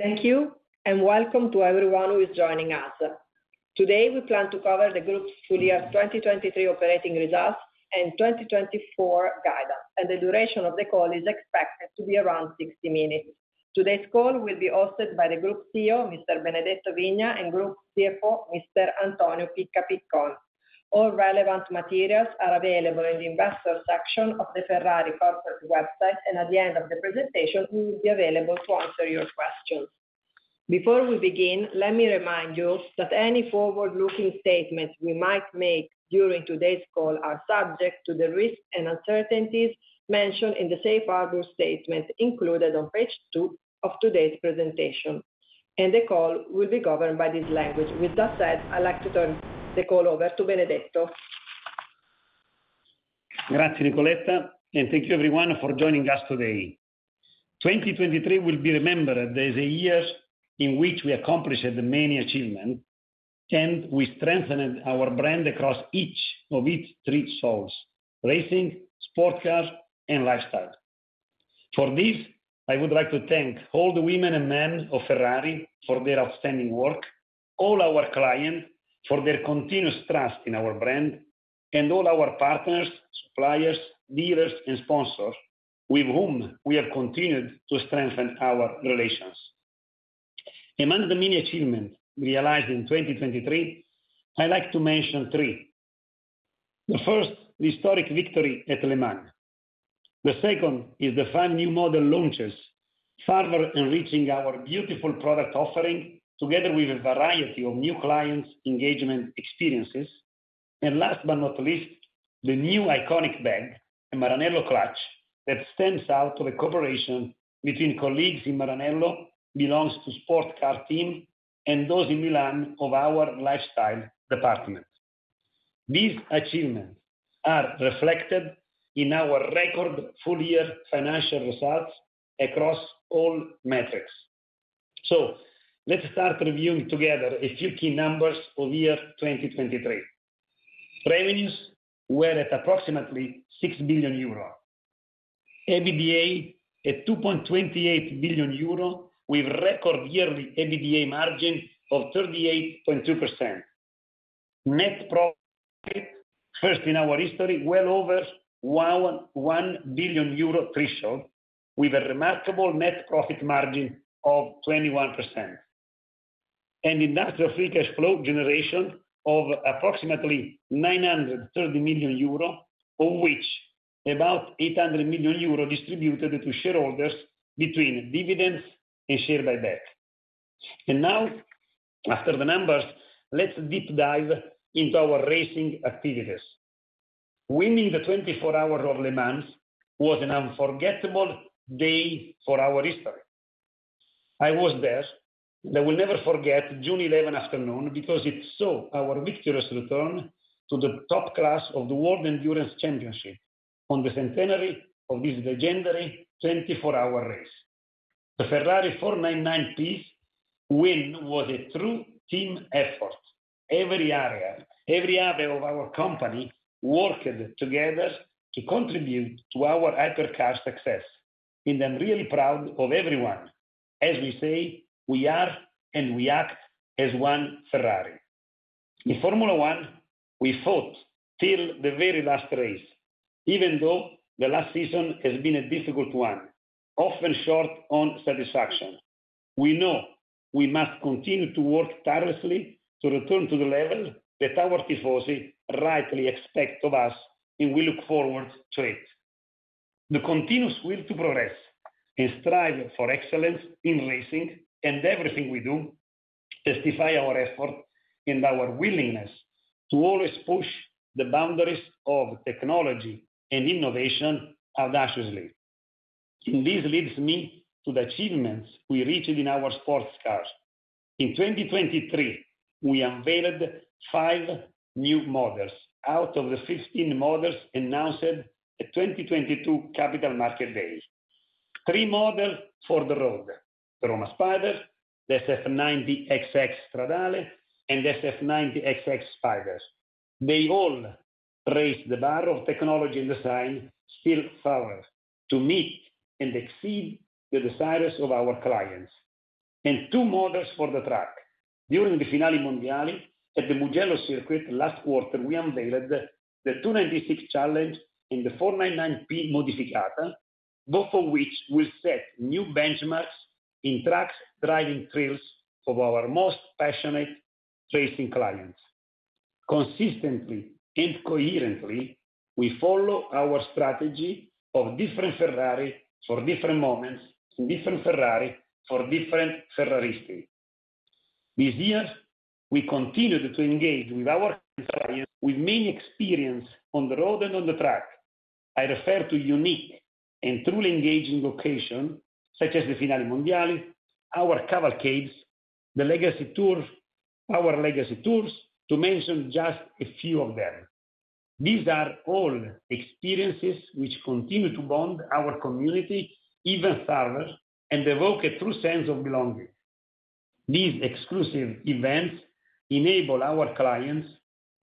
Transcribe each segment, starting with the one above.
Thank you, and welcome to everyone who is joining us. Today, we plan to cover the group's full year 2023 operating results and 2024 guidance, and the duration of the call is expected to be around 60 minutes. Today's call will be hosted by the Group CEO, Mr. Benedetto Vigna, and Group CFO, Mr. Antonio Picca Piccon. All relevant materials are available in the investor section of the Ferrari corporate website, and at the end of the presentation, we will be available to answer your questions. Before we begin, let me remind you that any forward-looking statements we might make during today's call are subject to the risks and uncertainties mentioned in the safe harbor statement included on page 2 of today's presentation, and the call will be governed by this language. With that said, I'd like to turn the call over to Benedetto. Grazie, Nicoletta, and thank you everyone for joining us today. 2023 will be remembered as a year in which we accomplished many achievements, and we strengthened our brand across each of its three souls: racing, sports cars, and lifestyle. For this, I would like to thank all the women and men of Ferrari for their outstanding work, all our clients for their continuous trust in our brand, and all our partners, suppliers, dealers, and sponsors, with whom we have continued to strengthen our relations. Among the many achievements realized in 2023, I'd like to mention three. The first, the historic victory at Le Mans. The second is the five new model launches, further enriching our beautiful product offering, together with a variety of new clients' engagement experiences. And last but not least, the new iconic bag, a Maranello Clutch, that stands out of a cooperation between colleagues in Maranello, belongs to Sport car team, and those in Milan of our lifestyle department. These achievements are reflected in our record full-year financial results across all metrics. Let's start reviewing together a few key numbers of year 2023. Revenues were at approximately 6 billion euro. EBITDA at 2.28 billion euro, with record yearly EBITDA margin of 38.2%. Net profit, first in our history, well over 1 billion euro threshold, with a remarkable net profit margin of 21%. And industrial free cash flow generation of approximately 930 million euro, of which about 800 million euro distributed to shareholders between dividends and share buyback. And now, after the numbers, let's deep dive into our racing activities. Winning the 24 Hours of Le Mans was an unforgettable day for our history. I was there, I will never forget June 11 afternoon, because it saw our victorious return to the top class of the World Endurance Championship on the centenary of this legendary 24-hour race. The Ferrari 499 win was a true team effort. Every area, every area of our company worked together to contribute to our hypercar success, and I'm really proud of everyone. As we say, we are and we act as one Ferrari. In Formula One, we fought till the very last race, even though the last season has been a difficult one, often short on satisfaction. We know we must continue to work tirelessly to return to the level that our tifosi rightly expect of us, and we look forward to it. The continuous will to progress and strive for excellence in racing and everything we do testify our effort and our willingness to always push the boundaries of technology and innovation audaciously. This leads me to the achievements we reached in our sports cars. In 2023, we unveiled 5 new models out of the 15 models announced at 2022 Capital Market Day. 3 models for the road: Roma Spider, the SF90XX Stradale, and the SF90XX Spider. They all raise the bar of technology and design still further to meet and exceed the desires of our clients. and two models for the track. During the Finali Mondiali at the Mugello circuit last quarter, we unveiled the 296 Challenge and the 499P Modificata, both of which will set new benchmarks in track driving thrills for our most passionate racing clients. Consistently and coherently, we follow our strategy of different Ferrari for different moments and different Ferrari for different Ferraristi. This year, we continued to engage with our clients with many experience on the road and on the track. I refer to unique and truly engaging occasion, such as the Finali Mondiali, our cavalcades, the legacy tours, our legacy tours, to mention just a few of them. These are all experiences which continue to bond our community even further and evoke a true sense of belonging. These exclusive events enable our clients,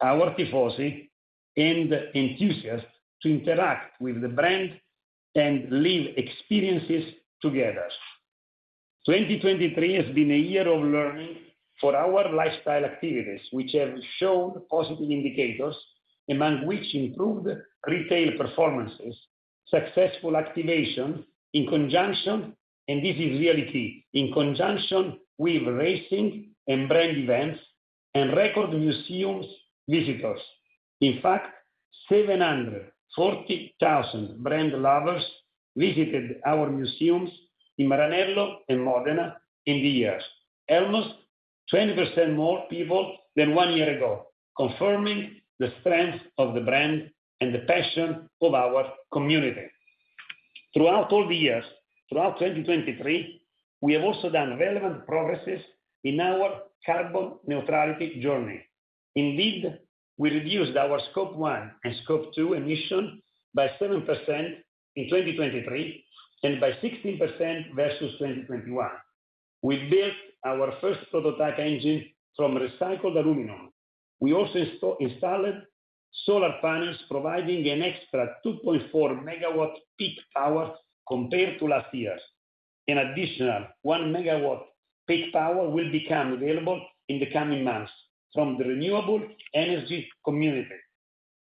our tifosi, and enthusiasts to interact with the brand and live experiences together. 2023 has been a year of learning for our lifestyle activities, which have shown positive indicators, among which improved retail performances, successful activation in conjunction, and this is really key, in conjunction with racing and brand events and record museum visitors. In fact, 740,000 brand lovers visited our museums in Maranello and Modena in the years, almost 20% more people than one year ago, confirming the strength of the brand and the passion of our community. Throughout all the years, throughout 2023, we have also done relevant progresses in our carbon neutrality journey. Indeed, we reduced our Scope 1 and Scope 2 emissions by 7% in 2023 and by 16% versus 2021. We built our first prototype engine from recycled aluminum. We also installed solar panels providing an extra 2.4 MW peak power compared to last year. An additional 1 MW peak power will become available in the coming months from the Renewable Energy Community,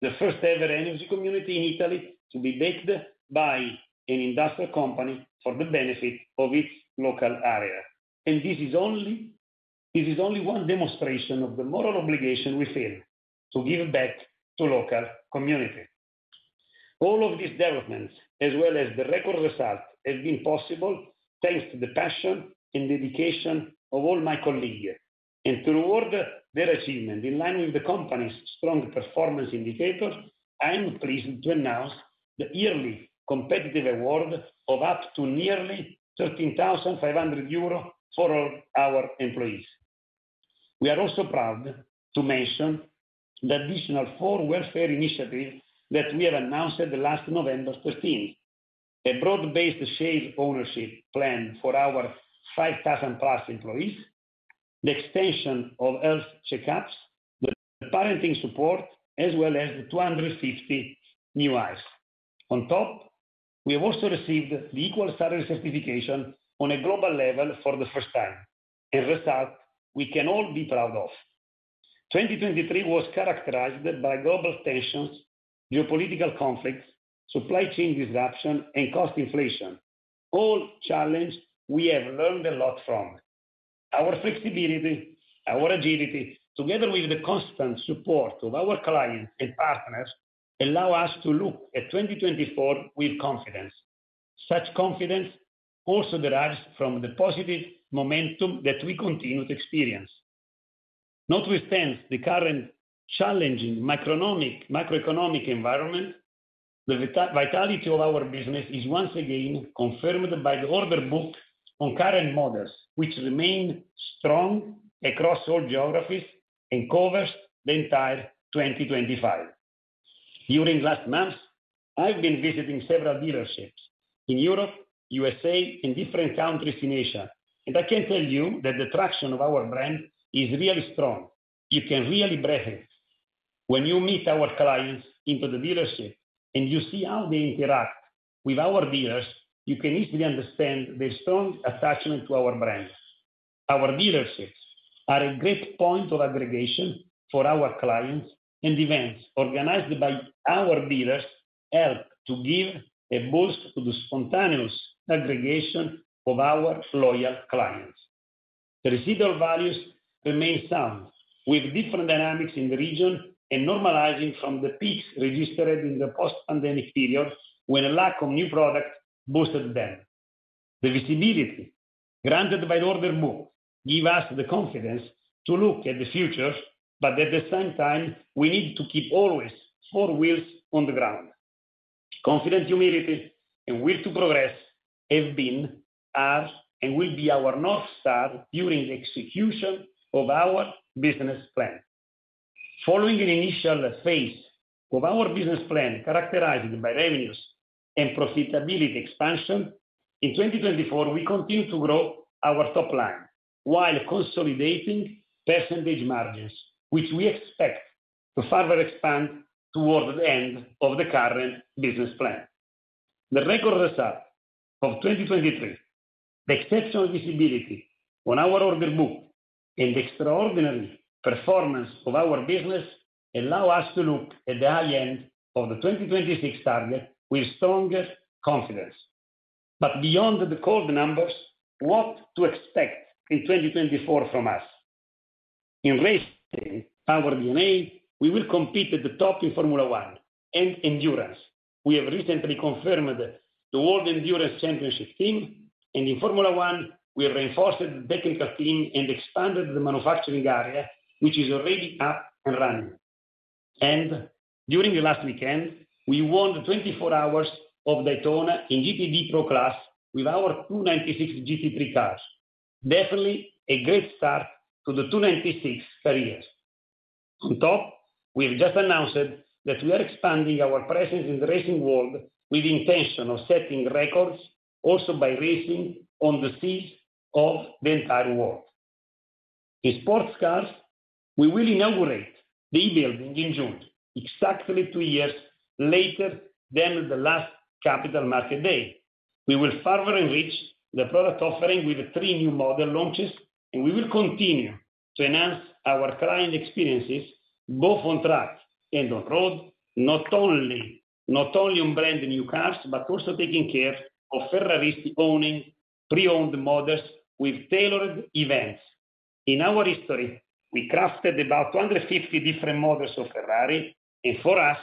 the first-ever energy community in Italy to be backed by an industrial company for the benefit of its local area. And this is only one demonstration of the moral obligation we feel to give back to local community. All of these developments, as well as the record results, have been possible thanks to the passion and dedication of all my colleagues. To reward their achievement in line with the company's strong performance indicators, I am pleased to announce the yearly competitive award of up to nearly 13,500 euro for our employees. We are also proud to mention the additional four welfare initiatives that we have announced last November 13th: a broad-based share ownership plan for our 5,000+ employees, the extension of health checkups, the parenting support, as well as the 250 new hires. On top, we have also received the Equal Salary Certification on a global level for the first time, a result we can all be proud of. 2023 was characterized by global tensions, geopolitical conflicts, supply chain disruption, and cost inflation, all challenges we have learned a lot from. Our flexibility, our agility, together with the constant support of our clients and partners, allow us to look at 2024 with confidence. Such confidence also derives from the positive momentum that we continue to experience. Notwithstanding the current challenging macroeconomic environment, the vitality of our business is once again confirmed by the order book on current models, which remain strong across all geographies and covers the entire 2025. During last months, I've been visiting several dealerships in Europe, USA, and different countries in Asia, and I can tell you that the traction of our brand is really strong. You can really breathe. When you meet our clients into the dealership and you see how they interact with our dealers, you can easily understand their strong attachment to our brand. Our dealerships are a great point of aggregation for our clients, and events organized by our dealers help to give a boost to the spontaneous aggregation of our loyal clients. The residual values remain sound, with different dynamics in the region and normalizing from the peaks registered in the post-pandemic period when a lack of new product boosted them. The visibility granted by the order book gives us the confidence to look at the future, but at the same time, we need to keep always four wheels on the ground. Confident humility and will to progress have been, are, and will be our North Star during the execution of our business plan. Following an initial phase of our business plan characterized by revenues and profitability expansion, in 2024, we continue to grow our top line while consolidating percentage margins, which we expect to further expand toward the end of the current business plan. The record result of 2023, the exceptional visibility on our order book, and the extraordinary performance of our business allow us to look at the high end of the 2026 target with stronger confidence. But beyond the cold numbers, what to expect in 2024 from us? In racing, our DNA, we will compete at the top in Formula One and endurance. We have recently confirmed the World Endurance Championship team, and in Formula One, we have reinforced the technical team and expanded the manufacturing area, which is already up and running. And during the last weekend, we won the 24 Hours of Daytona in GTD Pro Class with our 296 GT3 cars. Definitely a great start to the 296 career. On top, we have just announced that we are expanding our presence in the racing world with the intention of setting records also by racing on the seas of the entire world. In sports cars, we will inaugurate the E-Building in June, exactly two years later than the last Capital Market Day. We will further enrich the product offering with three new model launches, and we will continue to enhance our client experiences both on track and on road, not only on brand new cars, but also taking care of Ferrari's owning pre-owned models with tailored events. In our history, we crafted about 250 different models of Ferrari, and for us,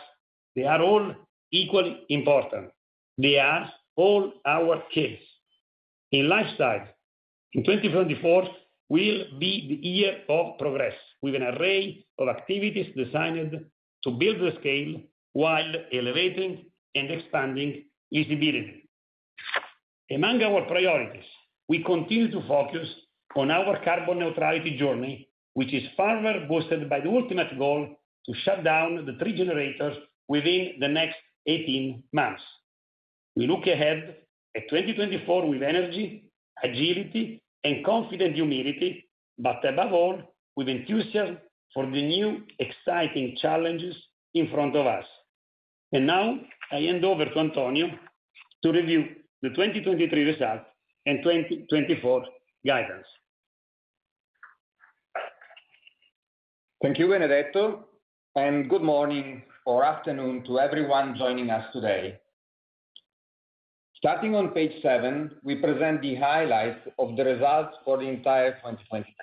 they are all equally important. They are all our kids. In lifestyle, in 2024, will be the year of progress with an array of activities designed to build the scale while elevating and expanding visibility. Among our priorities, we continue to focus on our carbon neutrality journey, which is further boosted by the ultimate goal to shut down the three generators within the next 18 months. We look ahead at 2024 with energy, agility, and confident humility, but above all, with enthusiasm for the new exciting challenges in front of us. And now, I hand over to Antonio to review the 2023 results and 2024 guidance. Thank you, Benedetto, and good morning or afternoon to everyone joining us today. Starting on page seven, we present the highlights of the results for the entire 2023.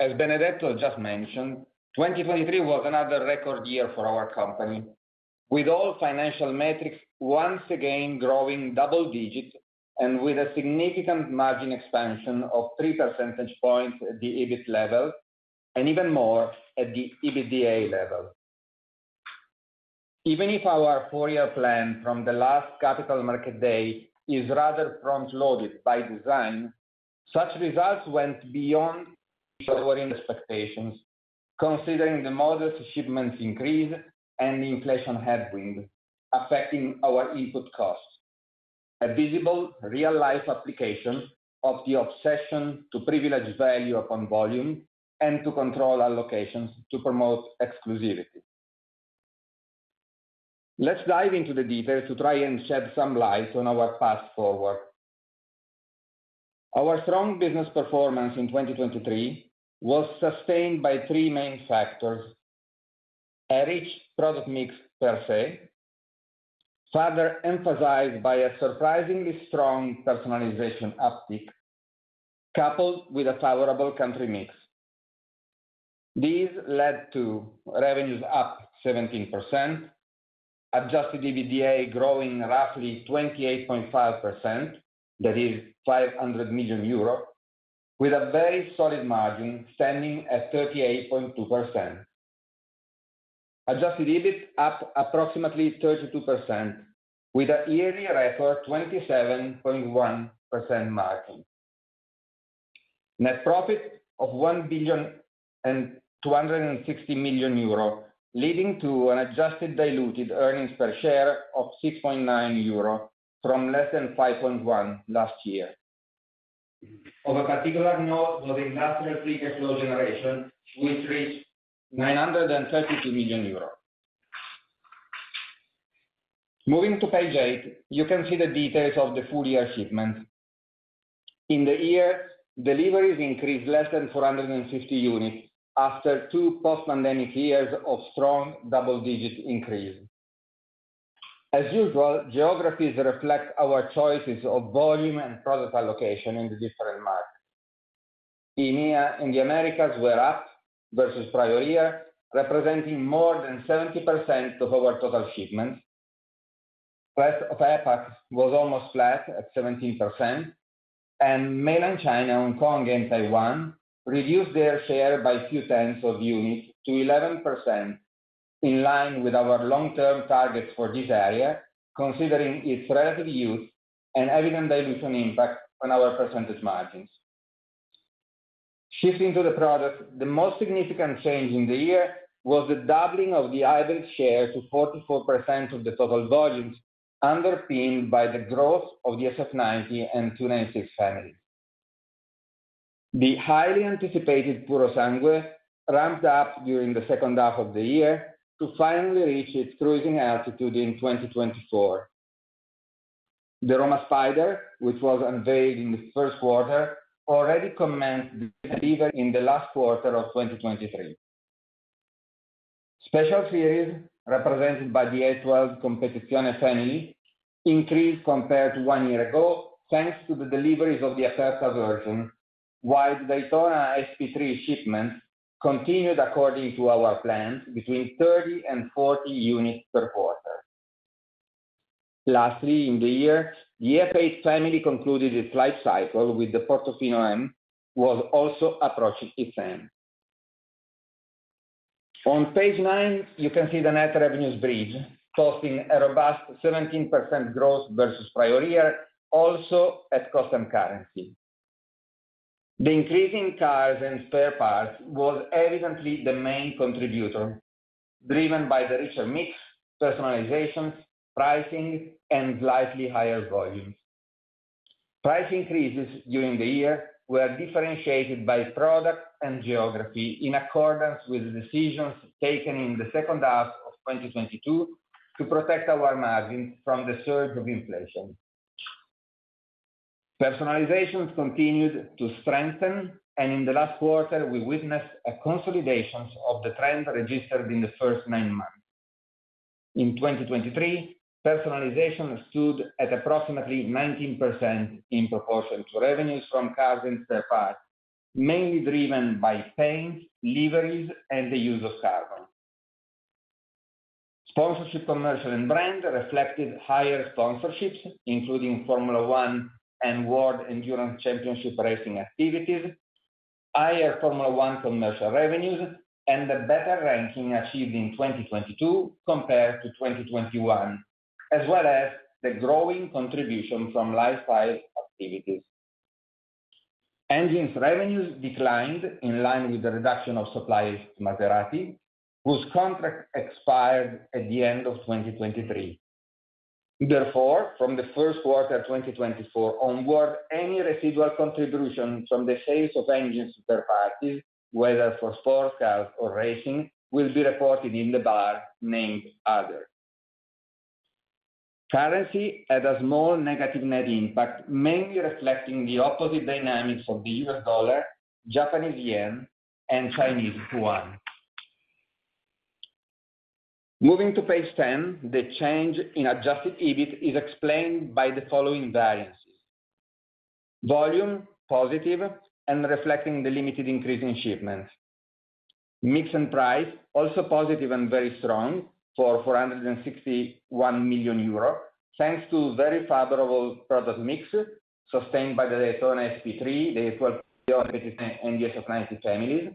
As Benedetto just mentioned, 2023 was another record year for our company, with all financial metrics once again growing double digits and with a significant margin expansion of 3 percentage points at the EBIT level and even more at the EBITDA level. Even if our four-year plan from the last Capital Markets Day is rather front-loaded by design, such results went beyond our expectations, considering the modest shipments increase and the inflation headwind affecting our input costs, a visible real-life application of the obsession to privilege value upon volume and to control allocations to promote exclusivity. Let's dive into the details to try and shed some light on our path forward. Our strong business performance in 2023 was sustained by three main factors: a rich product mix per se, further emphasized by a surprisingly strong personalization uptick, coupled with a favorable country mix. These led to revenues up 17%, adjusted EBITDA growing roughly 28.5%, that is 500 million euro, with a very solid margin standing at 38.2%. Adjusted EBIT up approximately 32%, with a yearly record 27.1% margin. Net profit of 1,260 million euro, leading to an adjusted diluted earnings per share of 6.9 euro from less than 5.1 last year. Of a particular note was the industrial free cash flow generation, which reached 932 million euros. Moving to page eight, you can see the details of the full year shipments. In the year, deliveries increased less than 450 units after two post-pandemic years of strong double-digit increase. As usual, geographies reflect our choices of volume and product allocation in the different markets. EMEA and the Americas were up versus prior year, representing more than 70% of our total shipments. Rest of APAC was almost flat at 17%, and Mainland China, Hong Kong, and Taiwan reduced their share by a few tenths of units to 11%, in line with our long-term targets for this area, considering its relative youth and evident dilution impact on our percentage margins. Shifting to the product, the most significant change in the year was the doubling of the hybrid share to 44% of the total volumes, underpinned by the growth of the SF90 and 296 families. The highly anticipated Puro Purosangue ramped up during the second half of the year to finally reach its cruising altitude in 2024. The Roma Spider, which was unveiled in the first quarter, already commenced delivery in the last quarter of 2023. Special Series, represented by the 812 Competizione family, increased compared to one year ago, thanks to the deliveries of the Aperta version, while Daytona SP3 shipments continued according to our plans, between 30 and 40 units per quarter. Lastly, in the year, the F8 family concluded its life cycle, with the Portofino M was also approaching its end. On page nine, you can see the net revenues bridge, posting a robust 17% growth versus prior year, also at constant currency. The increase in cars and spare parts was evidently the main contributor, driven by the richer mix, personalizations, pricing, and slightly higher volumes. Price increases during the year were differentiated by product and geography in accordance with the decisions taken in the second half of 2022 to protect our margins from the surge of inflation. Personalizations continued to strengthen, and in the last quarter, we witnessed a consolidation of the trend registered in the first nine months. In 2023, personalization stood at approximately 19% in proportion to revenues from cars and spare parts, mainly driven by paint, liveries, and the use of carbon. Sponsorship, commercial, and brand reflected higher sponsorships, including Formula One and World Endurance Championship racing activities, higher Formula One commercial revenues, and a better ranking achieved in 2022 compared to 2021, as well as the growing contribution from lifestyle activities. Engines revenues declined in line with the reduction of supplies to Maserati, whose contract expired at the end of 2023. Therefore, from the first quarter 2024 onward, any residual contribution from the sales of engines to third parties, whether for sports cars or racing, will be reported in the bar named Other. Currency had a small negative net impact, mainly reflecting the opposite dynamics of the US dollar, Japanese yen, and Chinese yuan. Moving to page 10, the change in adjusted EBIT is explained by the following variances: volume positive and reflecting the limited increase in shipments. Mix and price also positive and very strong for 461 million euro, thanks to very favorable product mix sustained by the Daytona SP3, the 12 and the SF90 families.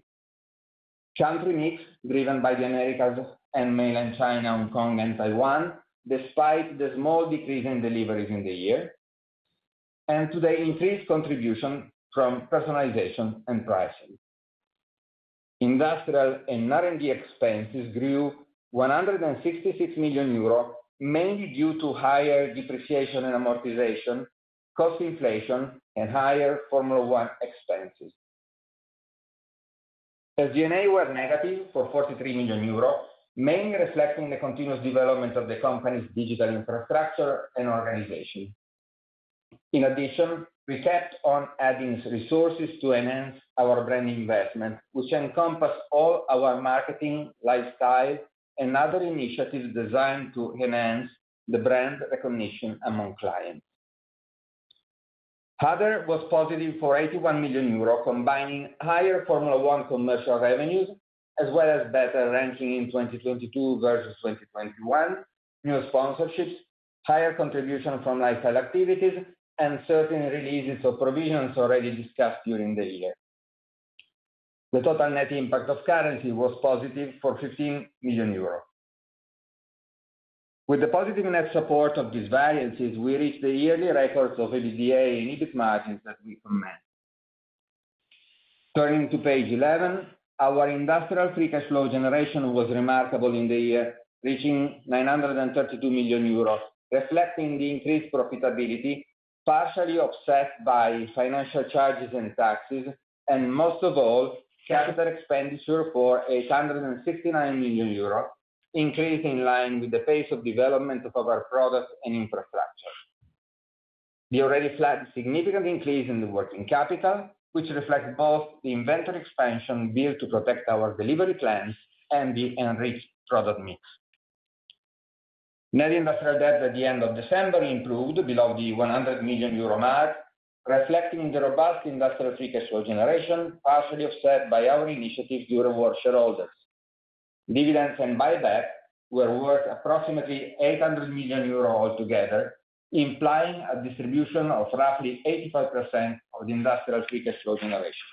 Country mix driven by the Americas and Mainland China, Hong Kong, and Taiwan, despite the small decrease in deliveries in the year. And to the increased contribution from personalization and pricing. Industrial and R&D expenses grew 166 million euro, mainly due to higher depreciation and amortization, cost inflation, and higher Formula One expenses. SG&A were negative for 43 million euro, mainly reflecting the continuous development of the company's digital infrastructure and organization. In addition, we kept on adding resources to enhance our brand investment, which encompass all our marketing, lifestyle, and other initiatives designed to enhance the brand recognition among clients. Other was positive for 81 million euro, combining higher Formula One commercial revenues, as well as better ranking in 2022 versus 2021, new sponsorships, higher contribution from lifestyle activities, and certain releases of provisions already discussed during the year. The total net impact of currency was positive for 15 million euros. With the positive net support of these variances, we reached the yearly records of EBITDA and EBIT margins that we comment. Turning to page 11, our industrial free cash flow generation was remarkable in the year, reaching 932 million euros, reflecting the increased profitability, partially offset by financial charges and taxes, and most of all, capital expenditure for 869 million euros, increased in line with the pace of development of our products and infrastructure. The already flat significant increase in the working capital, which reflects both the inventory expansion built to protect our delivery plans and the enriched product mix. Net industrial debt at the end of December improved below the 100 million euro mark, reflecting the robust industrial free cash flow generation, partially offset by our initiatives to reward shareholders. Dividends and buyback were worth approximately 800 million euro altogether, implying a distribution of roughly 85% of the industrial free cash flow generation.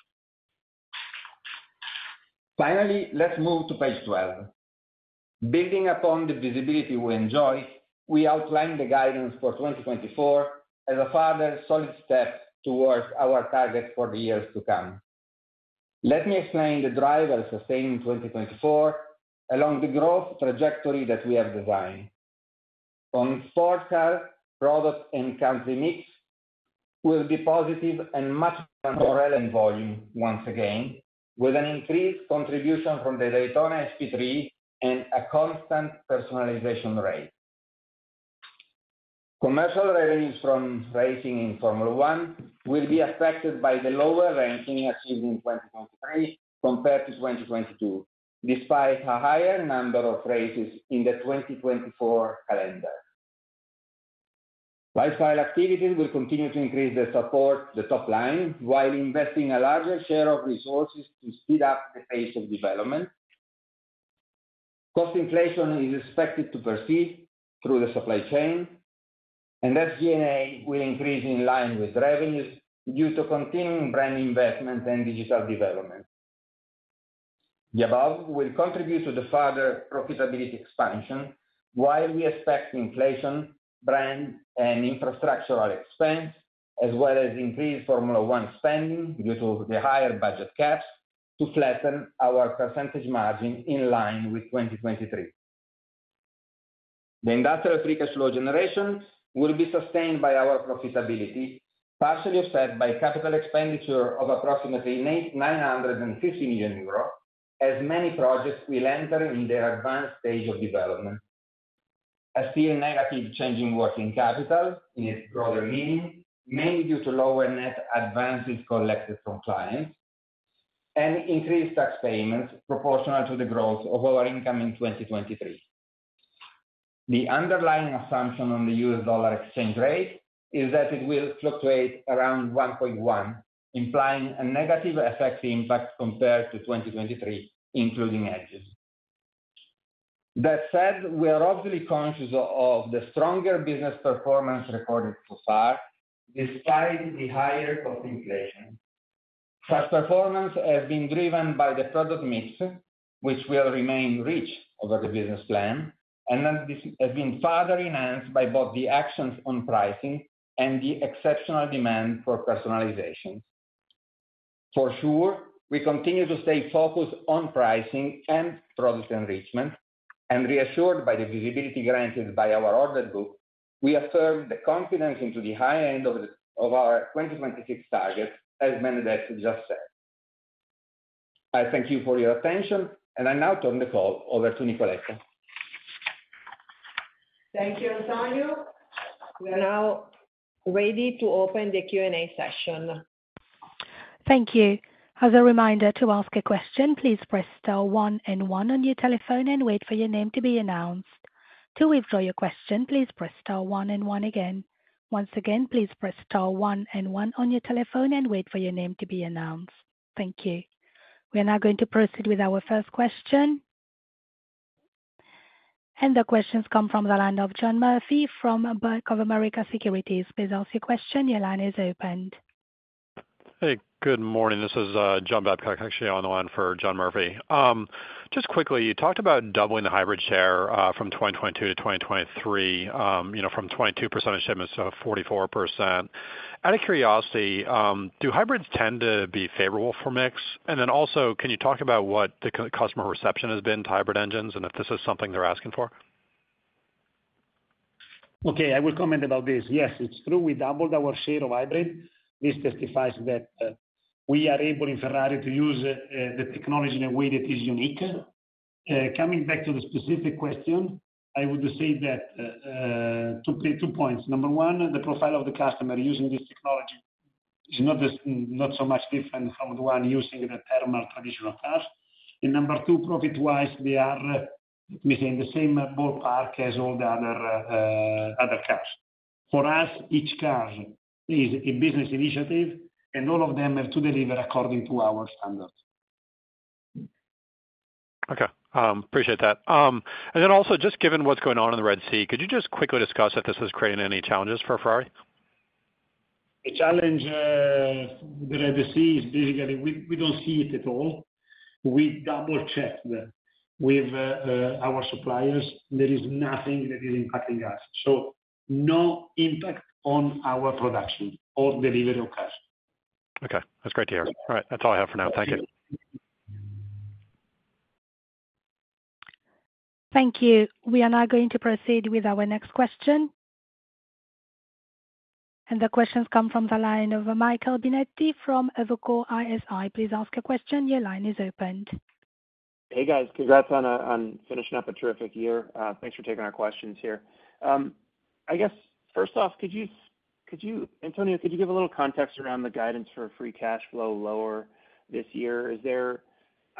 Finally, let's move to page 12. Building upon the visibility we enjoy, we outline the guidance for 2024 as a further solid step towards our target for the years to come. Let me explain the drivers sustained in 2024 along the growth trajectory that we have designed. On sports car, product and country mix will be positive and much more relevant volume once again, with an increased contribution from the Daytona SP3 and a constant personalization rate. Commercial revenues from racing in Formula One will be affected by the lower ranking achieved in 2023 compared to 2022, despite a higher number of races in the 2024 calendar. Lifestyle activities will continue to increase the support, the top line, while investing a larger share of resources to speed up the pace of development. Cost inflation is expected to persist through the supply chain, and SG&A will increase in line with revenues due to continuing brand investment and digital development. The above will contribute to the further profitability expansion, while we expect inflation, brand, and infrastructural expense, as well as increased Formula One spending due to the higher budget caps, to flatten our percentage margin in line with 2023. The industrial free cash flow generation will be sustained by our profitability, partially offset by capital expenditure of approximately 950 million euros, as many projects will enter in their advanced stage of development. A still negative change in working capital in its broader meaning, mainly due to lower net advances collected from clients, and increased tax payments proportional to the growth of our income in 2023. The underlying assumption on the US dollar exchange rate is that it will fluctuate around 1.1, implying a negative FX impact compared to 2023, including hedges. That said, we are obviously conscious of the stronger business performance recorded so far, despite the higher cost inflation. Such performance has been driven by the product mix, which will remain rich over the business plan, and this has been further enhanced by both the actions on pricing and the exceptional demand for personalization. For sure, we continue to stay focused on pricing and product enrichment, and reassured by the visibility granted by our order book, we affirm the confidence into the high end of our 2026 target, as Benedetto just said. I thank you for your attention, and I now turn the call over to Nicoletta. Thank you, Antonio. We are now ready to open the Q&A session. Thank you. As a reminder, to ask a question, please press star one and one on your telephone and wait for your name to be announced. To withdraw your question, please press star one and one again. Once again, please press star one and one on your telephone and wait for your name to be announced. Thank you. We are now going to proceed with our first question. And the questions come from the line of John Murphy from Bank of America Securities. Please ask your question. Your line is opened. Hey, good morning. This is uh, John Babcock, actually on the line for John Murphy. Um, just quickly, you talked about doubling the hybrid share uh, from 2022 to 2023, um, you know, from 22% of shipments to 44%. Out of curiosity, um, do hybrids tend to be favorable for mix? And then also, can you talk about what the customer reception has been to hybrid engines and if this is something they're asking for? Okay, I will comment about this. Yes, it's true. We doubled our share of hybrid. This testifies that uh, we are able in Ferrari to use uh, the technology in a way that is unique. Uh, coming back to the specific question, I would say that uh, two points. Number one, the profile of the customer using this technology is not so much different from the one using the thermal traditional cars. And number two, profit-wise, they are, let me say, in the same ballpark as all the other cars. For us, each car is a business initiative, and all of them have to deliver according to our standards. Okay. Um, appreciate that. Um, and then also, just given what's going on in the Red Sea, could you just quickly discuss if this is creating any challenges for Ferrari? The challenge with the Red Sea is basically we don't see it at all. We double-checked with uh, uh, our suppliers. There is nothing that is impacting us. So no impact on our production or delivery of cars. Okay. That's great to hear. All right. That's all I have for now. Thank you. Thank you. We are now going to proceed with our next question. And the questions come from the line of Michael Binetti from Evercore ISI. Please ask a question. Your line is opened. Hey, guys. Congrats on finishing up a terrific year. Uh, thanks for taking our questions here. Um, I guess, first off, Antonio, could you give a little context around the guidance for free cash flow lower this year? Is there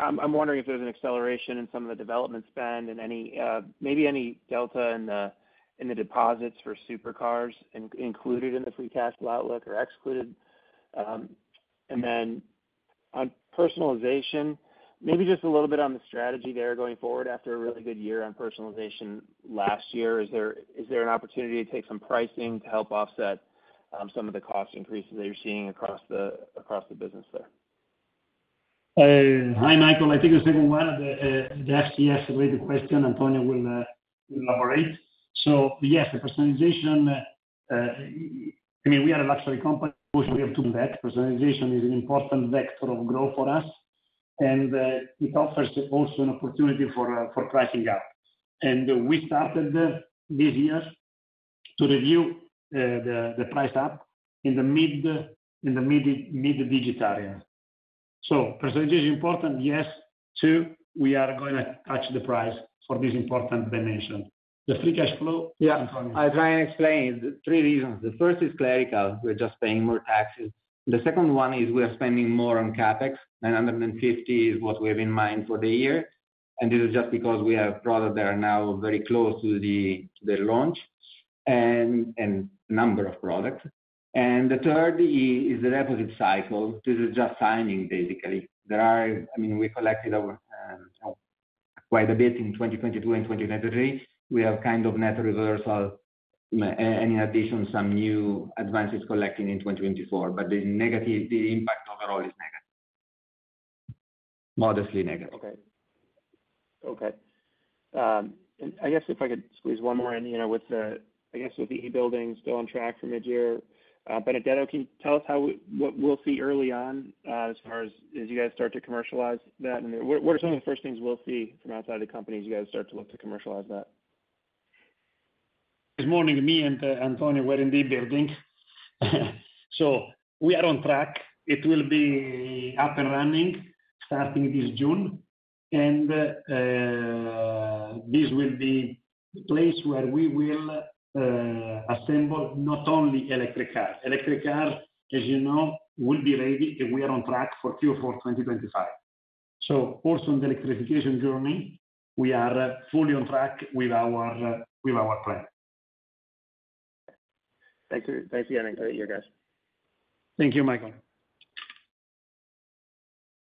I'm wondering if there's an acceleration in some of the development spend and any uh, maybe any delta in the deposits for supercars included in the free cash flow outlook or excluded. Um, and then on personalization, maybe just a little bit on the strategy there going forward after a really good year on personalization last year. Is there an opportunity to take some pricing to help offset Um, some of the cost increases that you're seeing across the across the business there? Uh, hi, Michael. I think the second one, the uh, FCF-related question, Antonio uh, will elaborate. So yes, the personalization, I mean, we are a luxury company. We have to do that. Personalization is an important vector of growth for us, and it offers also an opportunity for for pricing up. And we started this year to review the price up in the mid-digit area. So personalization is important, yes. Two, we are going to touch the price for this important dimension. the free cash flow. Yeah. I'll try and explain. Three reasons. The first is clerical. We're just paying more taxes. The second one is we are spending more on CapEx. 950 is what we have in mind for the year. And this is just because we have products that are now very close to the launch number of products. And the third is the deposit cycle. This is just signing, basically. There are, I mean, we collected um, quite a bit in 2022 and 2023. We have kind of net reversal and, in addition, some new advances collecting in 2024. But the negative, the impact overall is negative, modestly negative. Okay. Okay. Um, and I guess if I could squeeze one more in you know, with the, I guess, with the e-Building still on track for mid-year. Uh, Benedetto, can you tell us what we'll see early on uh, as far as you guys start to commercialize that? And what are some of the first things we'll see from outside the company as you guys start to look to commercialize that? This morning, me and uh, Antonio were in the e-Building. So we are on track. It will be up and running starting this June. And this will be the place where we will assemble not only electric cars. Electric cars, as you know, will be ready, and we are on track for Q4 2025. So also on the electrification journey, we are fully on track with our uh with our plan. Thanks again. Enjoy your guys. Thank you, Michael.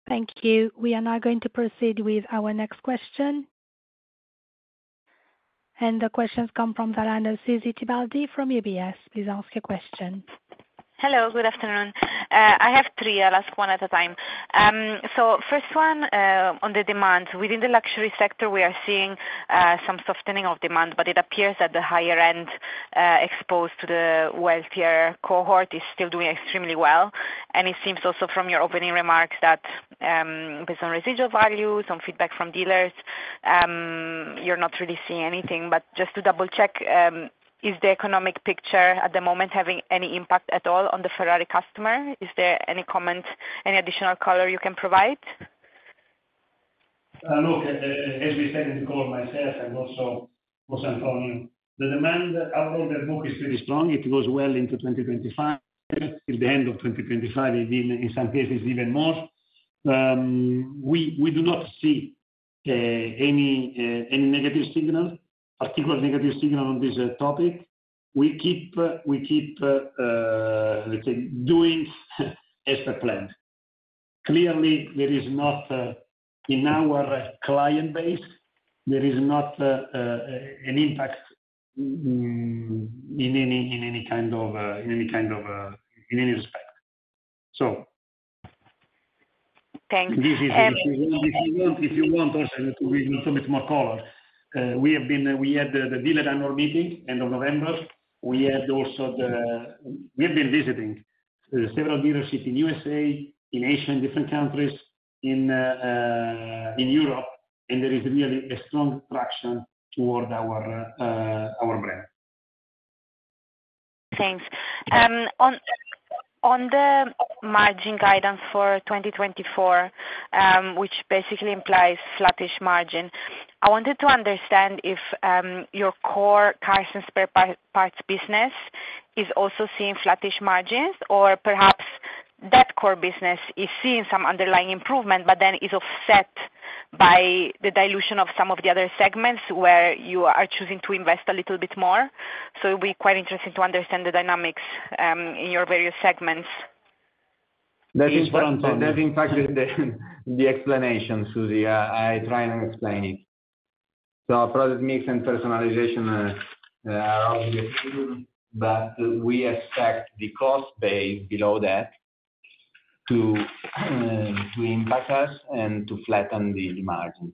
Thank you. We are now going to proceed with our next question. And the questions come from the line of Susy Tibaldi from UBS. Please ask your question. Hello. Good afternoon. Uh, I have three. I'll ask one at a time. Um, so first one, uh, on the demand. Within the luxury sector, we are seeing uh, some softening of demand, but it appears that the higher-end exposed to the wealthier cohort is still doing extremely well. And it seems also from your opening remarks that um, based on residual values, on feedback from dealers, um, you're not really seeing anything. But just to double-check, is the economic picture at the moment having any impact at all on the Ferrari customer? Is there any comment, any additional color you can provide? Uh, look, as we said in the call, myself and also Antonio, the demand of the book is pretty strong. It goes well into 2025. Till the end of 2025, in some cases, even more. Um, we do not see uh, uh, any negative signal, particular negative signal on this uh, topic. We keep, uh, uh, let's say, doing as per plan. Clearly, there is not in our client base, there is not an impact mm, in any in any kind of in any kind of uh in any respect. So. Thanks. Um, if you want also to give a little bit more color, Uh, we have been uh we had the dealer annual meeting end of November. We had also the we have been visiting uh, several dealerships in USA, in Asia, in different countries, in uh, in Europe. And there is really a strong traction toward our our brand. Thanks. Um, On the margin guidance for 2024, um, which basically implies flattish margin, I wanted to understand if um, your core cars and spare parts business is also seeing flattish margins, or perhaps that core business is seeing some underlying improvement but then is offset by the dilution of some of the other segments where you are choosing to invest a little bit more. So it would be quite interesting to understand the dynamics um, in your various segments. That is in fact the explanation, Susy. I try and explain it. So product mix and personalization uh, uh, are obviously, but we expect the cost base below that to uh, to impact us and to flatten the margin.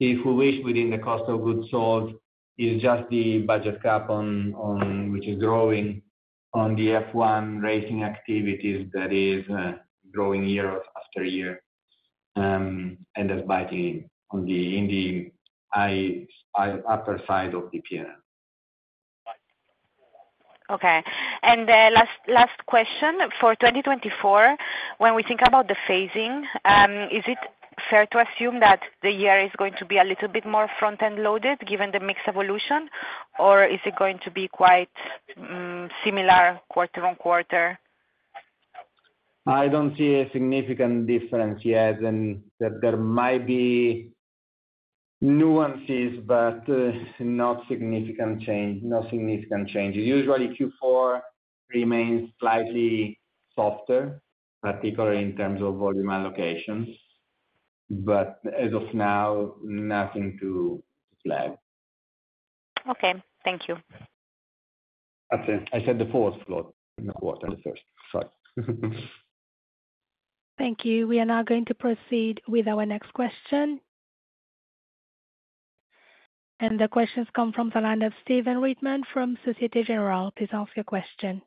If we wish, within the cost of goods sold, it's just the budget cap on on which is growing on the F1 racing activities that is uh, growing year after year um, and that's biting in the upper side of the P&L. Okay. And last last question. For 2024, when we think about the phasing, um, is it fair to assume that the year is going to be a little bit more front-end loaded given the mix evolution, or is it going to be quite mm, similar quarter on quarter? I don't see a significant difference yet, and there might be nuances, but uh, not significant change. No significant change. Usually, Q4 remains slightly softer, particularly in terms of volume allocations. But as of now, nothing to flag. Okay. Thank you. I said the fourth floor, not quarter, the first. Sorry. Thank you. We are now going to proceed with our next question. And the questions come from the line of Stephen Reitman from Société Générale. Please ask your question.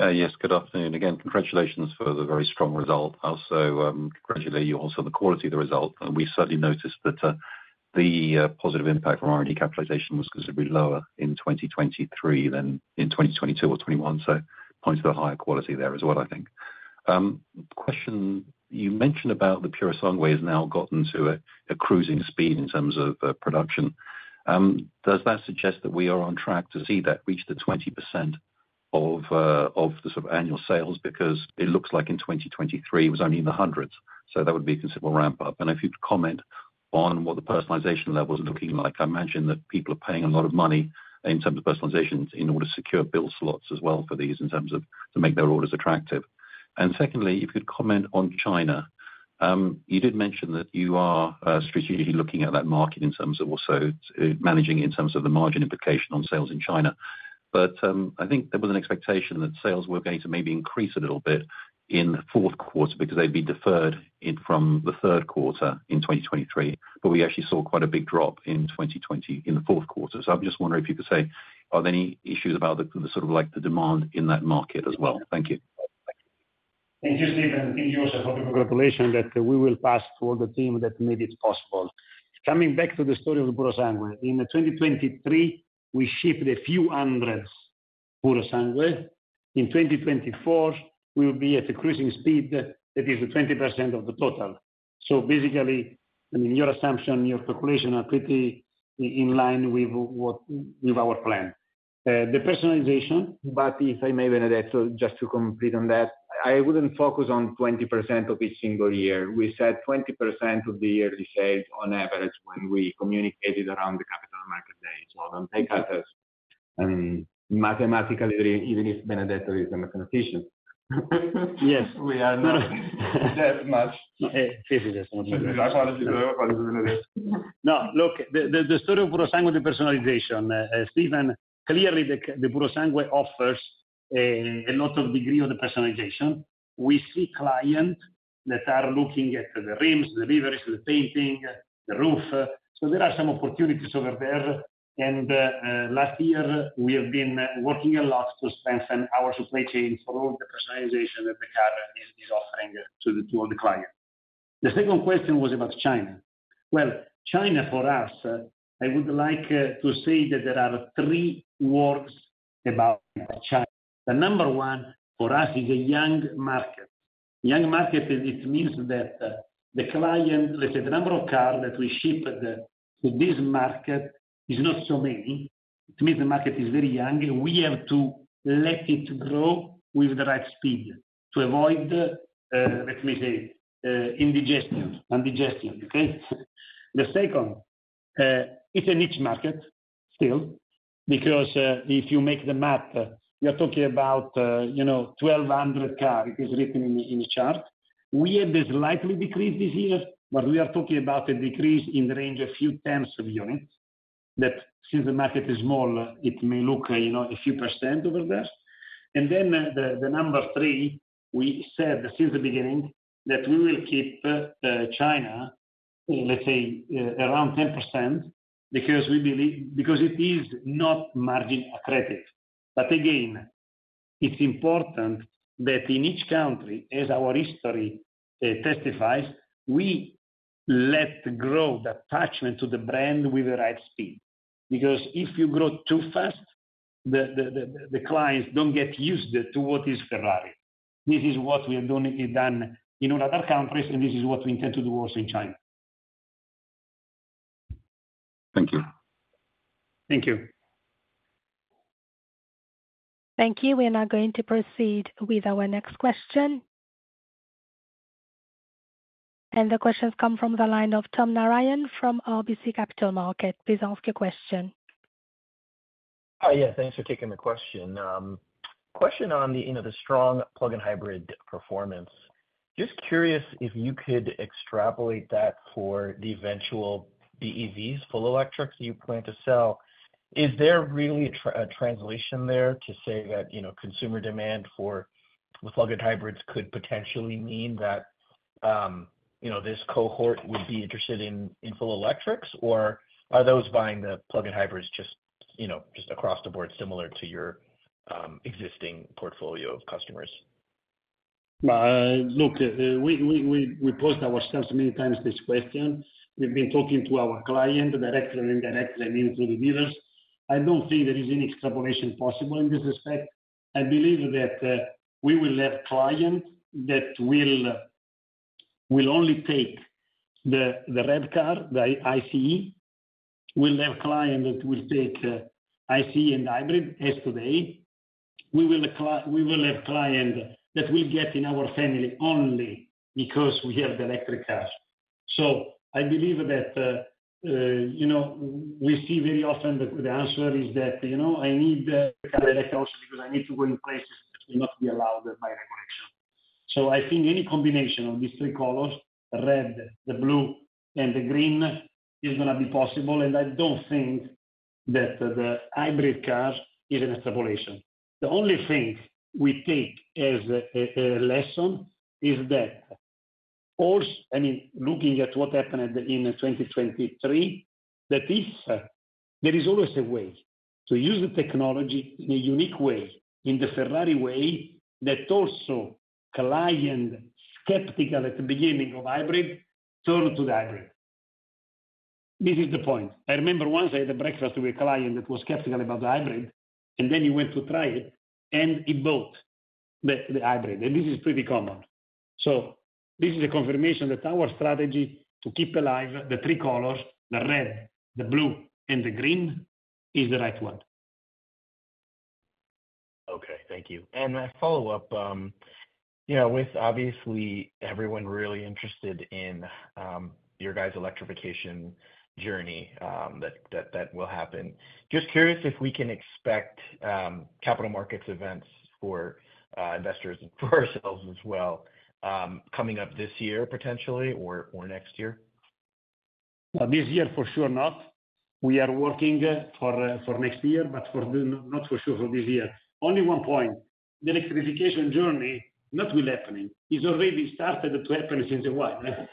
Uh, yes. Good afternoon. Again, congratulations for the very strong result. Also, um, congratulate you also on the quality of the result. We certainly noticed that uh, the uh, positive impact from R&D capitalization was considerably lower in 2023 than in 2022 or 2021. So points to the higher quality there as well, I think. Um, question you mentioned about the Purosangue has now gotten to a cruising speed in terms of uh, production. Um, does that suggest that we are on track to see that reach the 20% of uh, of the sort of annual sales? Because it looks like in 2023, it was only in the hundreds. So that would be a considerable ramp-up. And if you could comment on what the personalization level is looking like, I imagine that people are paying a lot of money in terms of personalization in order to secure build slots as well for these in terms of to make their orders attractive. And secondly, if you could comment on China. Um, you did mention that you are uh, strategically looking at that market in terms of also uh, managing in terms of the margin implication on sales in China. But um, I think there was an expectation that sales were going to maybe increase a little bit in the fourth quarter because they'd be deferred from the third quarter in 2023. But we actually saw quite a big drop in 2020 in the fourth quarter. So I'm just wondering if you could say, are there any issues about the sort of like the demand in that market as well? Thank you. Thank you, Stephen. Thank you also for the congratulations that we will pass to all the team that made it possible. Coming back to the story of the Purosangue, in 2023, we shipped a few hundred Purosangue. In 2024, we will be at a cruising speed that is 20% of the total. So basically, I mean, your assumption, your calculation are pretty in line with what with our plan. Uh, the personalization. But if I may, Benedetto, just to complete on that, I wouldn't focus on 20% of each single year. We said 20% of the yearly sales on average when we communicated around the Capital Markets Day. So don't take that as, I mean, mathematically, even if Benedetto is a mathematician. Yes. We are not that much. Eh, Physicist. No, look, the story of Purosangue the personalization, eh, eh, Stephen, clearly the Purosangue offers a lot of degree of the personalization. We see clients that are looking at the rims, the liveries, the painting, the roof. So there are some opportunities over there. And uh, uh, last year, we have been working a lot to strengthen our supply chain for all the personalization that the car is offering to all the clients. The second question was about China. Well, China for us, I would like uh, to say that there are three words about China. The number one for us is a young market. Young market, it means that uh, the client, let's say the number of cars that we ship to this market is not so many. It means the market is very young. and We have to let it grow with the right speed to avoid, uh, let me say, uh, indigestion. Okay? The second, it's a niche market still because if you make the math, you're talking about uh, 1,200 cars. It is written in the chart. We had this slightly decreased this year, but we are talking about a decrease in the range of a few tens of units that since the market is small, uh, it may look uh you know a few percent over there. And then uh, the number three, we said since the beginning that we will keep China, let's say, around 10% because we believe because it is not margin accretive. But again, it's important that in each country, as our history uh, testifies, we let grow the attachment to the brand with the right speed. Because if you grow too fast, the clients don't get used to what is Ferrari. This is what we have done in all other countries, and this is what we intend to do also in China. Thank you. Thank you. Thank you. We are now going to proceed with our next question. And the questions come from the line of Tom Narayan from RBC Capital Markets. Please ask your question. Hi, yeah, thanks for taking the question. Um, question on the, you know, the strong plug-in hybrid performance. Just curious if you could extrapolate that for the eventual BEVs, full electrics you plan to sell. Is there really a translation there to say that, you know, consumer demand for plug-in hybrids could potentially mean that, um, you know, this cohort would be interested in full electrics? Or are those buying the plug-in hybrids just, you know, just across the board, similar to your um, existing portfolio of customers? Uh, look, uh, we posed ourselves many times this question. We've been talking to our client, directly and indirectly, mean, through the dealers. I don't think there is any extrapolation possible in this respect. I believe that uh, we will have clients that will only take the REV car, the ICE. We'll have clients that will take uh, ICE and hybrid, as today. We will have clients that will get in our family only because we have the electric cars. So I believe that, uh, Uh, you know, we see very often that the answer is that, you know, I need the also because I need to go in places that will not be allowed by regulation. So I think any combination of these three colors, red, the blue, and the green, is gonna be possible, and I don't think that the hybrid car is an extrapolation. The only thing we take as a lesson is that also, I mean, looking at what happened in 2023, that if there is always a way to use the technology in a unique way, in the Ferrari way, that also client skeptical at the beginning of hybrid, turn to the hybrid. This is the point. I remember once I had a breakfast with a client that was skeptical about the hybrid, and then he went to try it, and he bought the hybrid, and this is pretty common. So this is a confirmation that our strategy to keep alive the three colors, the red, the blue, and the green, is the right one. Okay, thank you. And my follow-up, um, you know, with obviously everyone really interested in um, your guys' electrification journey, um, that will happen. Just curious if we can expect capital markets events for uh, investors and for ourselves as well, Um, coming up this year, potentially, or next year? Well this year, for sure not. We are working uh, for uh, for next year, but for not for sure for this year. Only one point, the electrification journey not will happening. It's already started to happen since a while. Eh?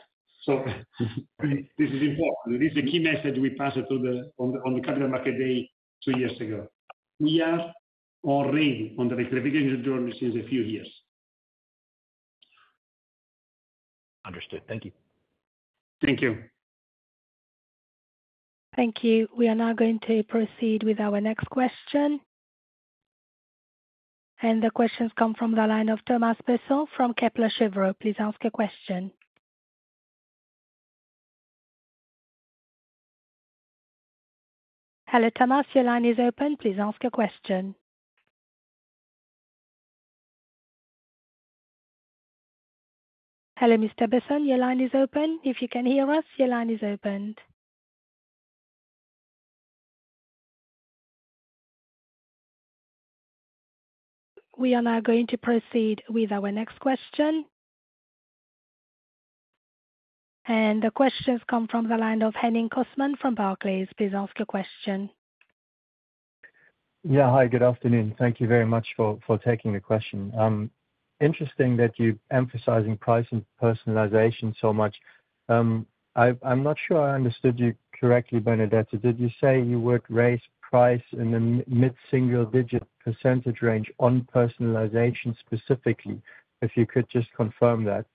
So this is important. This is a key message we passed on the Capital Market Day two years ago. We are already on the electrification journey since a few years. Understood. Thank you. Thank you. Thank you. We are now going to proceed with our next question. And the questions come from the line of Thomas Besson from Kepler Cheuvreux. Please ask a question. Hello, Thomas, your line is open. Please ask a question. Hello, Mr. Besson, your line is open. If you can hear us, your line is opened. We are now going to proceed with our next question. And the questions come from the line of Henning Cosman from Barclays. Please ask your question. Yeah. Hi, good afternoon. Thank you very much for taking the question. Um, Interesting that you're emphasizing price and personalization so much. Um, I'm not sure I understood you correctly, Benedetto. Did you say you would raise price in the mid-single digit percentage range on personalization specifically? If you could just confirm that.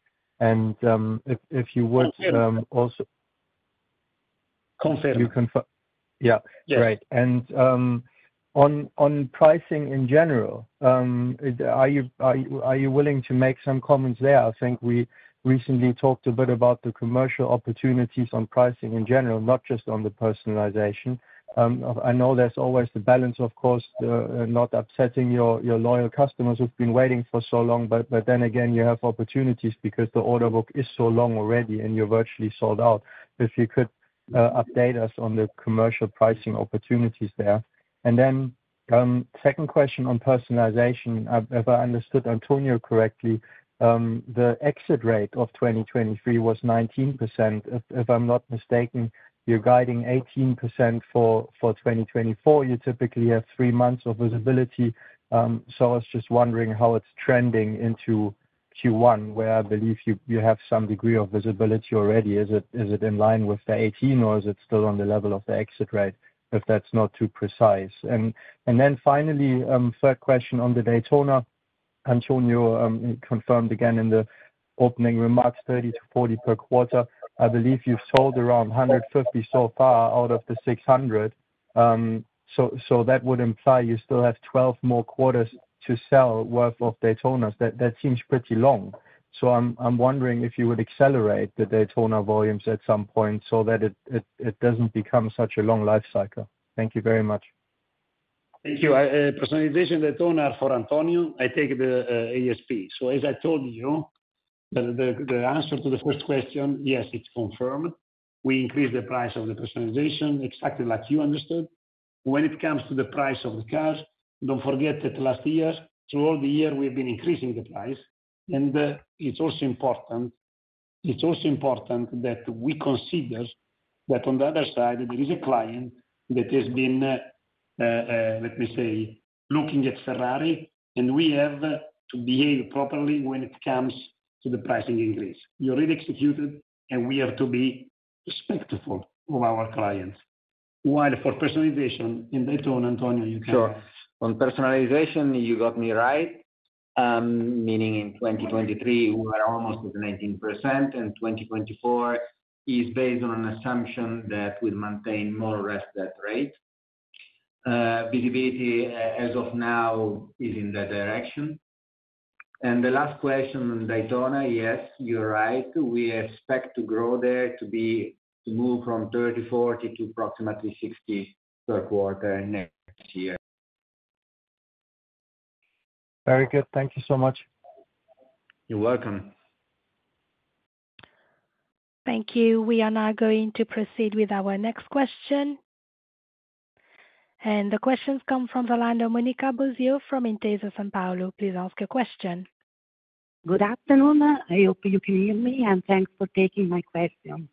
And, um, if you would, um, also- Confirm. Yeah. Great. And, on on pricing in general, um, are you willing to make some comments there? I think we recently talked a bit about the commercial opportunities on pricing in general, not just on the personalization. Um, I know there's always the balance, of course, uh, not upsetting your loyal customers who've been waiting for so long, but but then again, you have opportunities because the order book is so long already and you're virtually sold out. If you could uh, update us on the commercial pricing opportunities there. And then um, second question on personalization, if I understood Antonio correctly, um, the exit rate of 2023 was 19%. If I'm not mistaken, you're guiding 18% for 2024. You typically have three months of visibility. Um, so I was just wondering how it's trending into Q1, where I believe you you have some degree of visibility already. Is it is it in line with the 18, or is it still on the level of the exit rate, if that's not too precise? And and then finally, um, third question on the Daytona. Antonio um, confirmed again in the opening remarks, 30-40 per quarter. I believe you've sold around 150 so far out of the 600. Um, so so that would imply you still have 12 more quarters to sell worth of Daytonas. That seems pretty long. So I'm wondering if you would accelerate the Daytona volumes at some point so that it doesn't become such a long life cycle. Thank you very much. Thank you. Uh, personalization Daytona for Antonio. I take the uh, ASP. So as I told you, the answer to the first question, yes, it's confirmed. We increased the price of the personalization exactly like you understood. When it comes to the price of the cars, don't forget that last year, through all the year, we've been increasing the price. And uh, it's also important it's also important that we consider that on the other side, there is a client that has been, uh, uh, let me say, looking at Ferrari, and we have to behave properly when it comes to the pricing increase. You already executed, and we have to be respectful of our clients. While for personalization in Daytona, Antonio, you can. Sure. On personalization, you got me right, Um, meaning in 2023, we were almost at 19%, and 2024 is based on an assumption that we'll maintain more or less that rate. Uh, visibility uh, as of now is in that direction. And the last question on Daytona, yes, you're right. We expect to grow there to be to move from 30-40 to approximately 60 per quarter next year. Very good. Thank you so much. You're welcome. Thank you. We are now going to proceed with our next question. And the questions come from the line of Monica Bosio from Intesa Sanpaolo. Please ask your question. Good afternoon. I hope you can hear me, and thanks for taking my question.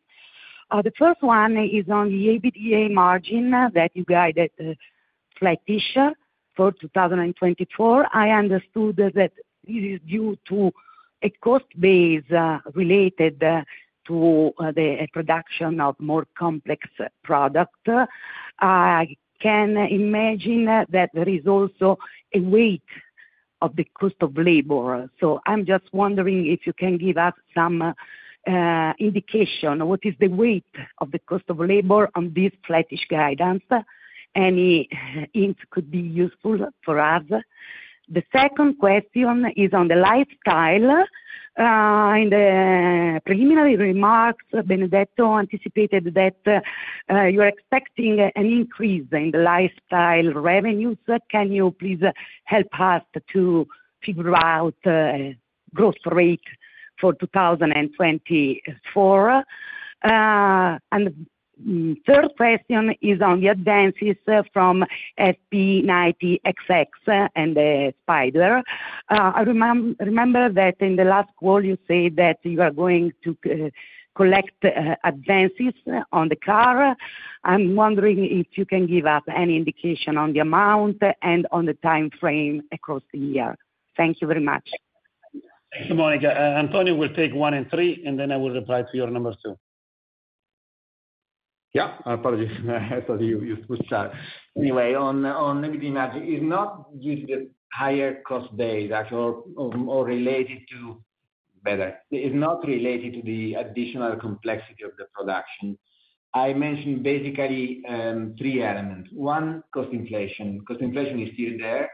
Uh, the first one is on the EBITDA margin that you guided uh, flat-ish for 2024. I understood that this is due to a cost base uh, related uh, to uh, the production of more complex product. I can imagine that there is also a weight of the cost of labor. So I'm just wondering if you can give us some indication. What is the weight of the cost of labor on this flat-ish guidance? Any hint could be useful for us. The second question is on the lifestyle. Uh, in the preliminary remarks, Benedetto anticipated that uh, you're expecting an increase in the lifestyle revenues. Can you please help us to figure out uh, growth rate for 2024? And Mm, third question is on the advances from SF90XX and the Spider. Uh, I remember that in the last call, you said that you are going to uh, collect uh, advances on the car. I'm wondering if you can give us any indication on the amount and on the time frame across the year. Thank you very much. Thank you, Monica. Antonio will take one and three, and then I will reply to your number two. Yeah. Apologies. I thought you switched out. Anyway, on EBITDA margin, it's not due to the higher cost base, actually, or related to better. It's not related to the additional complexity of the production. I mentioned basically um, three elements. One, cost inflation. Cost inflation is still there.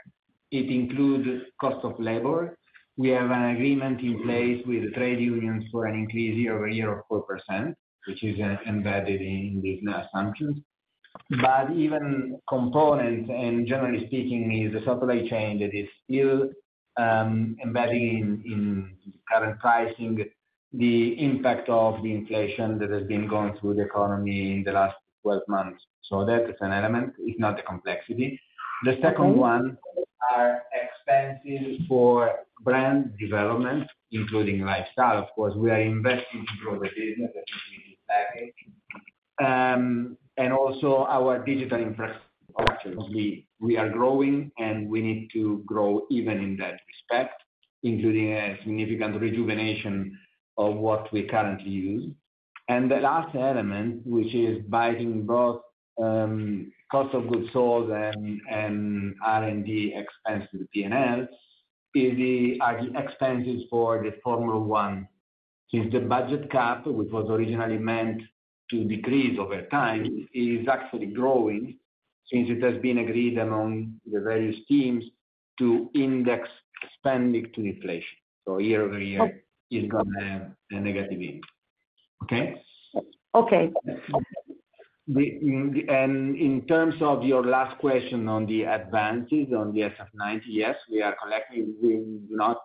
It includes cost of labor. we have an agreement in place with the trade unions for an increase year-over-year of 4%, which is uh, embedded in these uh, assumptions. But even components, and generally speaking, is the supply chain that is still um, embedding in current pricing, the impact of the inflation that has been going through the economy in the last 12 months. So that is an element, if not the complexity. The second one are expenses for brand development, including lifestyle. Of course, we are investing to grow the business, that is package. Um, and also our digital infrastructure. We are growing, and we need to grow even in that respect, including a significant rejuvenation of what we currently use. And the last element, which is biting both um, cost of goods sold and R&D the P&L, are the expenses for the Formula One. Since the budget cap, which was originally meant to decrease over time, is actually growing, since it has been agreed among the various teams to index spending to inflation. So year-over-year is gonna have a negative impact. Okay? Okay. And in terms of your last question on the advances on the SF90, yes, we are collecting. We do not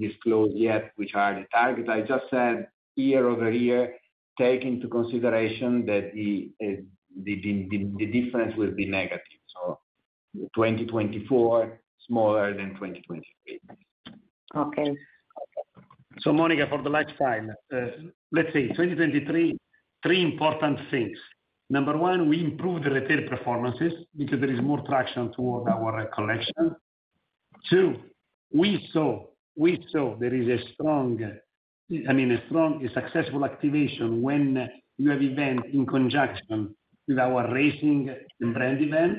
disclose yet which are the targets. I just said year-over-year, take into consideration that eh, the difference will be negative. So 2024, smaller than 2023. Okay. So Monica, for the lifestyle, uh, let's say 2023, three important things. Number one, we improved the retail performances because there is more traction toward our collection. Two, we saw there is a strong, I mean, a strong, successful activation when you have event in conjunction with our racing and brand event.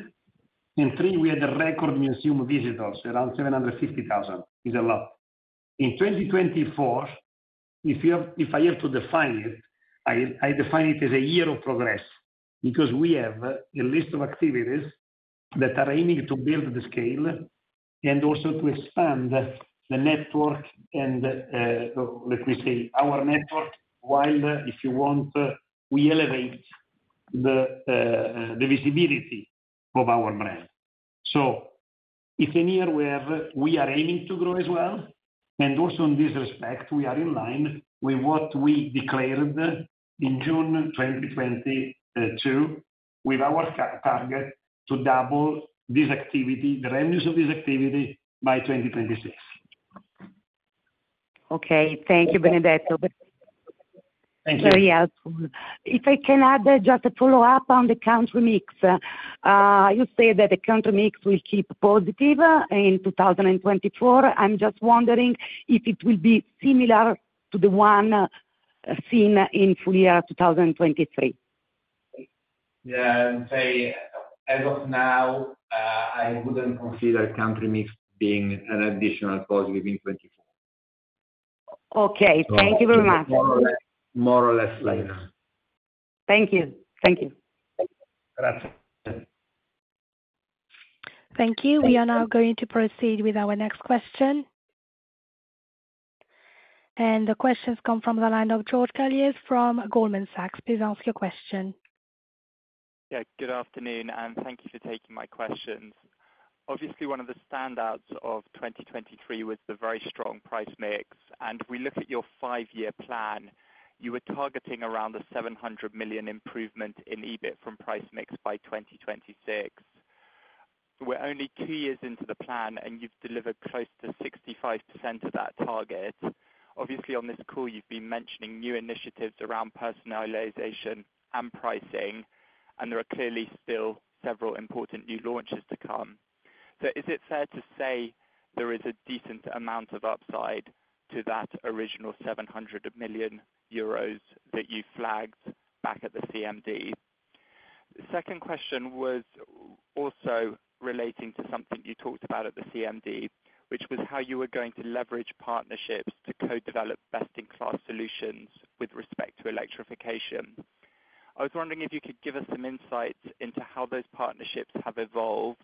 And three, we had a record museum visitors, around 750,000. Is a lot. In 2024, if you if I have to define it, I define it as a year of progress, because we have a list of activities that are aiming to build the scale and also to expand the network and, uh, let me say, our network, while, uh, if you want, uh, we elevate the the visibility of our brand. So it's a year where we are aiming to grow as well, and also in this respect, we are in line with what we declared in June 2022, with our target to double this activity, the revenues of this activity, by 2026. Okay. Thank you, Benedetto. Thank you. Very helpful. If I can add uh, just a follow-up on the country mix. Uh, you say that the country mix will keep positive uh, in 2024. I'm just wondering if it will be similar to the one seen in full year 2023. Yeah, I'd say as of now, I wouldn't consider country mix being an additional positive in 2024. Okay. Thank you very much. More or less, more or less like that. Thank you. Thank you. Grazie. Thank you. We are now going to proceed with our next question. And the questions come from the line of George Galliers from Goldman Sachs. Please ask your question. Yeah, good afternoon, and thank you for taking my questions. Obviously, one of the standouts of 2023 was the very strong price mix, and we look at your five-year plan, you were targeting around a 700 million improvement in EBIT from price mix by 2026. We're only two years into the plan, and you've delivered close to 65% of that target. Obviously, on this call, you've been mentioning new initiatives around personalization and pricing, and there are clearly still several important new launches to come. Is it fair to say there is a decent amount of upside to that original 700 million euros that you flagged back at the CMD? The second question was also relating to something you talked about at the CMD, which was how you were going to leverage partnerships to co-develop best-in-class solutions with respect to electrification. I was wondering if you could give us some insights into how those partnerships have evolved.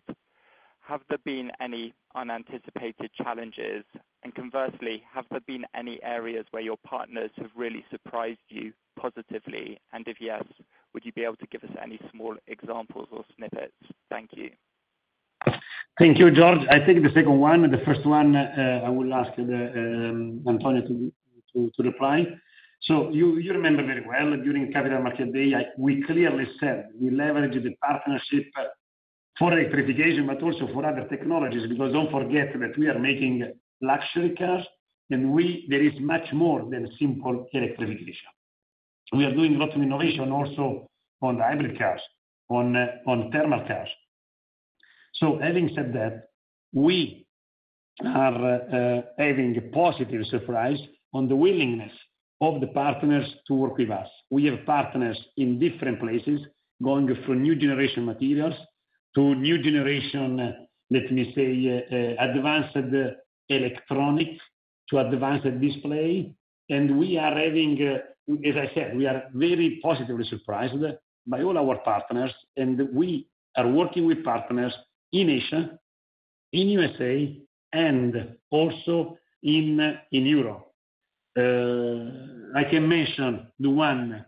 Have there been any unanticipated challenges? And conversely, have there been any areas where your partners have really surprised you positively? And if yes, would you be able to give us any small examples or snippets? Thank you. Thank you, George. I take the second one. The first one, uh, I will ask uh, um, Antonio to reply. So you remember very well, during Capital Market Day, we clearly said we leverage the partnership for electrification, but also for other technologies, because don't forget that we are making luxury cars, and we there is much more than simple electrification. We are doing a lot of innovation also on the hybrid cars, on on thermal cars. So having said that, we are uh, having a positive surprise on the willingness of the partners to work with us. We have partners in different places, going from new generation materials to new generation, let me say, uh, advanced electronics to advanced display. And we are having, uh, as I said, we are very positively surprised by all our partners, and we are working with partners in Asia, in USA, and also in in Europe. Uh, I can mention the one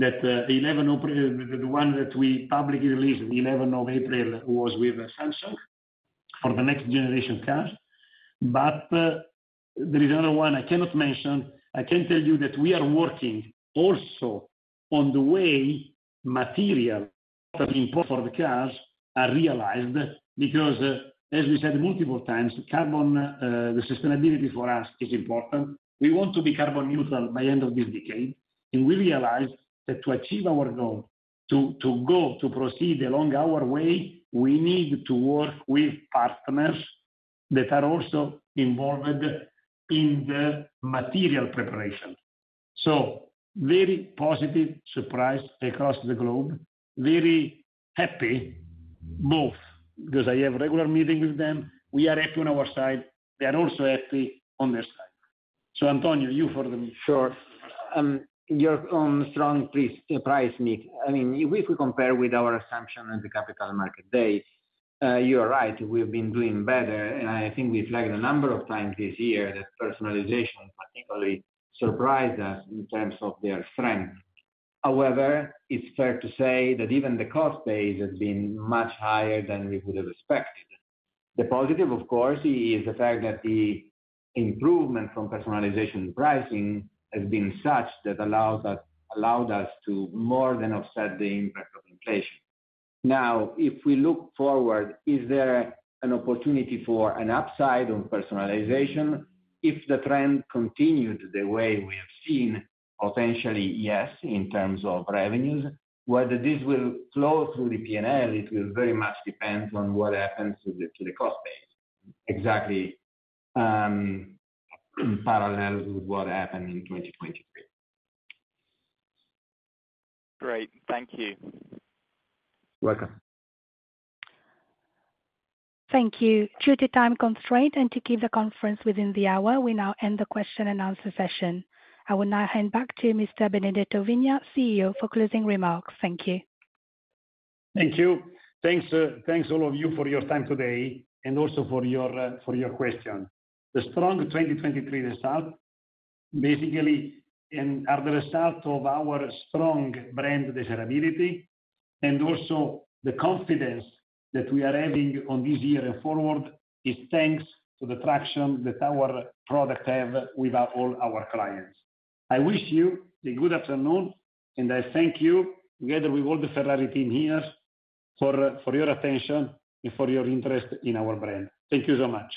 that uh, uh, the one that we publicly released, the 11th of April, was with uh, Samsung for the next generation cars. But there is another one I cannot mention. I can tell you that we are working also on the way material for the cars are realized, because, as we said multiple times, carbon, the sustainability for us is important. We want to be carbon neutral by end of this decade, and we realize that to achieve our goal, to go, to proceed along our way, we need to work with partners that are also involved in the material preparation. So very positive surprise across the globe. Very happy, both because I have regular meeting with them. We are happy on our side. They are also happy on their side. So Antonio, you for the- Sure. Um, Your own strong price uh, mix. I mean, if we compare with our assumption at the Capital Market Day, uh, you are right, we've been doing better, and I think we've flagged a number of times this year that personalization particularly surprised us in terms of their strength. However, it's fair to say that even the cost base has been much higher than we would have expected. The positive, of course, is the fact that the improvement from personalization pricing has been such that allowed us to more than offset the impact of inflation. Now, if we look forward, is there an opportunity for an upside on personalization? If the trend continued the way we have seen, potentially, yes, in terms of revenues. Whether this will flow through the P&L, it will very much depend on what happens to the cost base. Exactly, um, in parallel with what happened in 2023. Great. Thank you. Welcome. Thank you. Due to time constraint and to keep the conference within the hour, we now end the question and answer session. I will now hand back to Mr. Benedetto Vigna, CEO, for closing remarks. Thank you. Thank you. Thanks, uh, thanks all of you for your time today, and also for your, uh, for your question. The strong 2023 result, basically, are the result of our strong brand desirability, and also the confidence that we are having on this year and forward, is thanks to the traction that our product have with all our clients. I wish you a good afternoon, and I thank you, together with all the Ferrari team here, for, for your attention and for your interest in our brand. Thank you so much.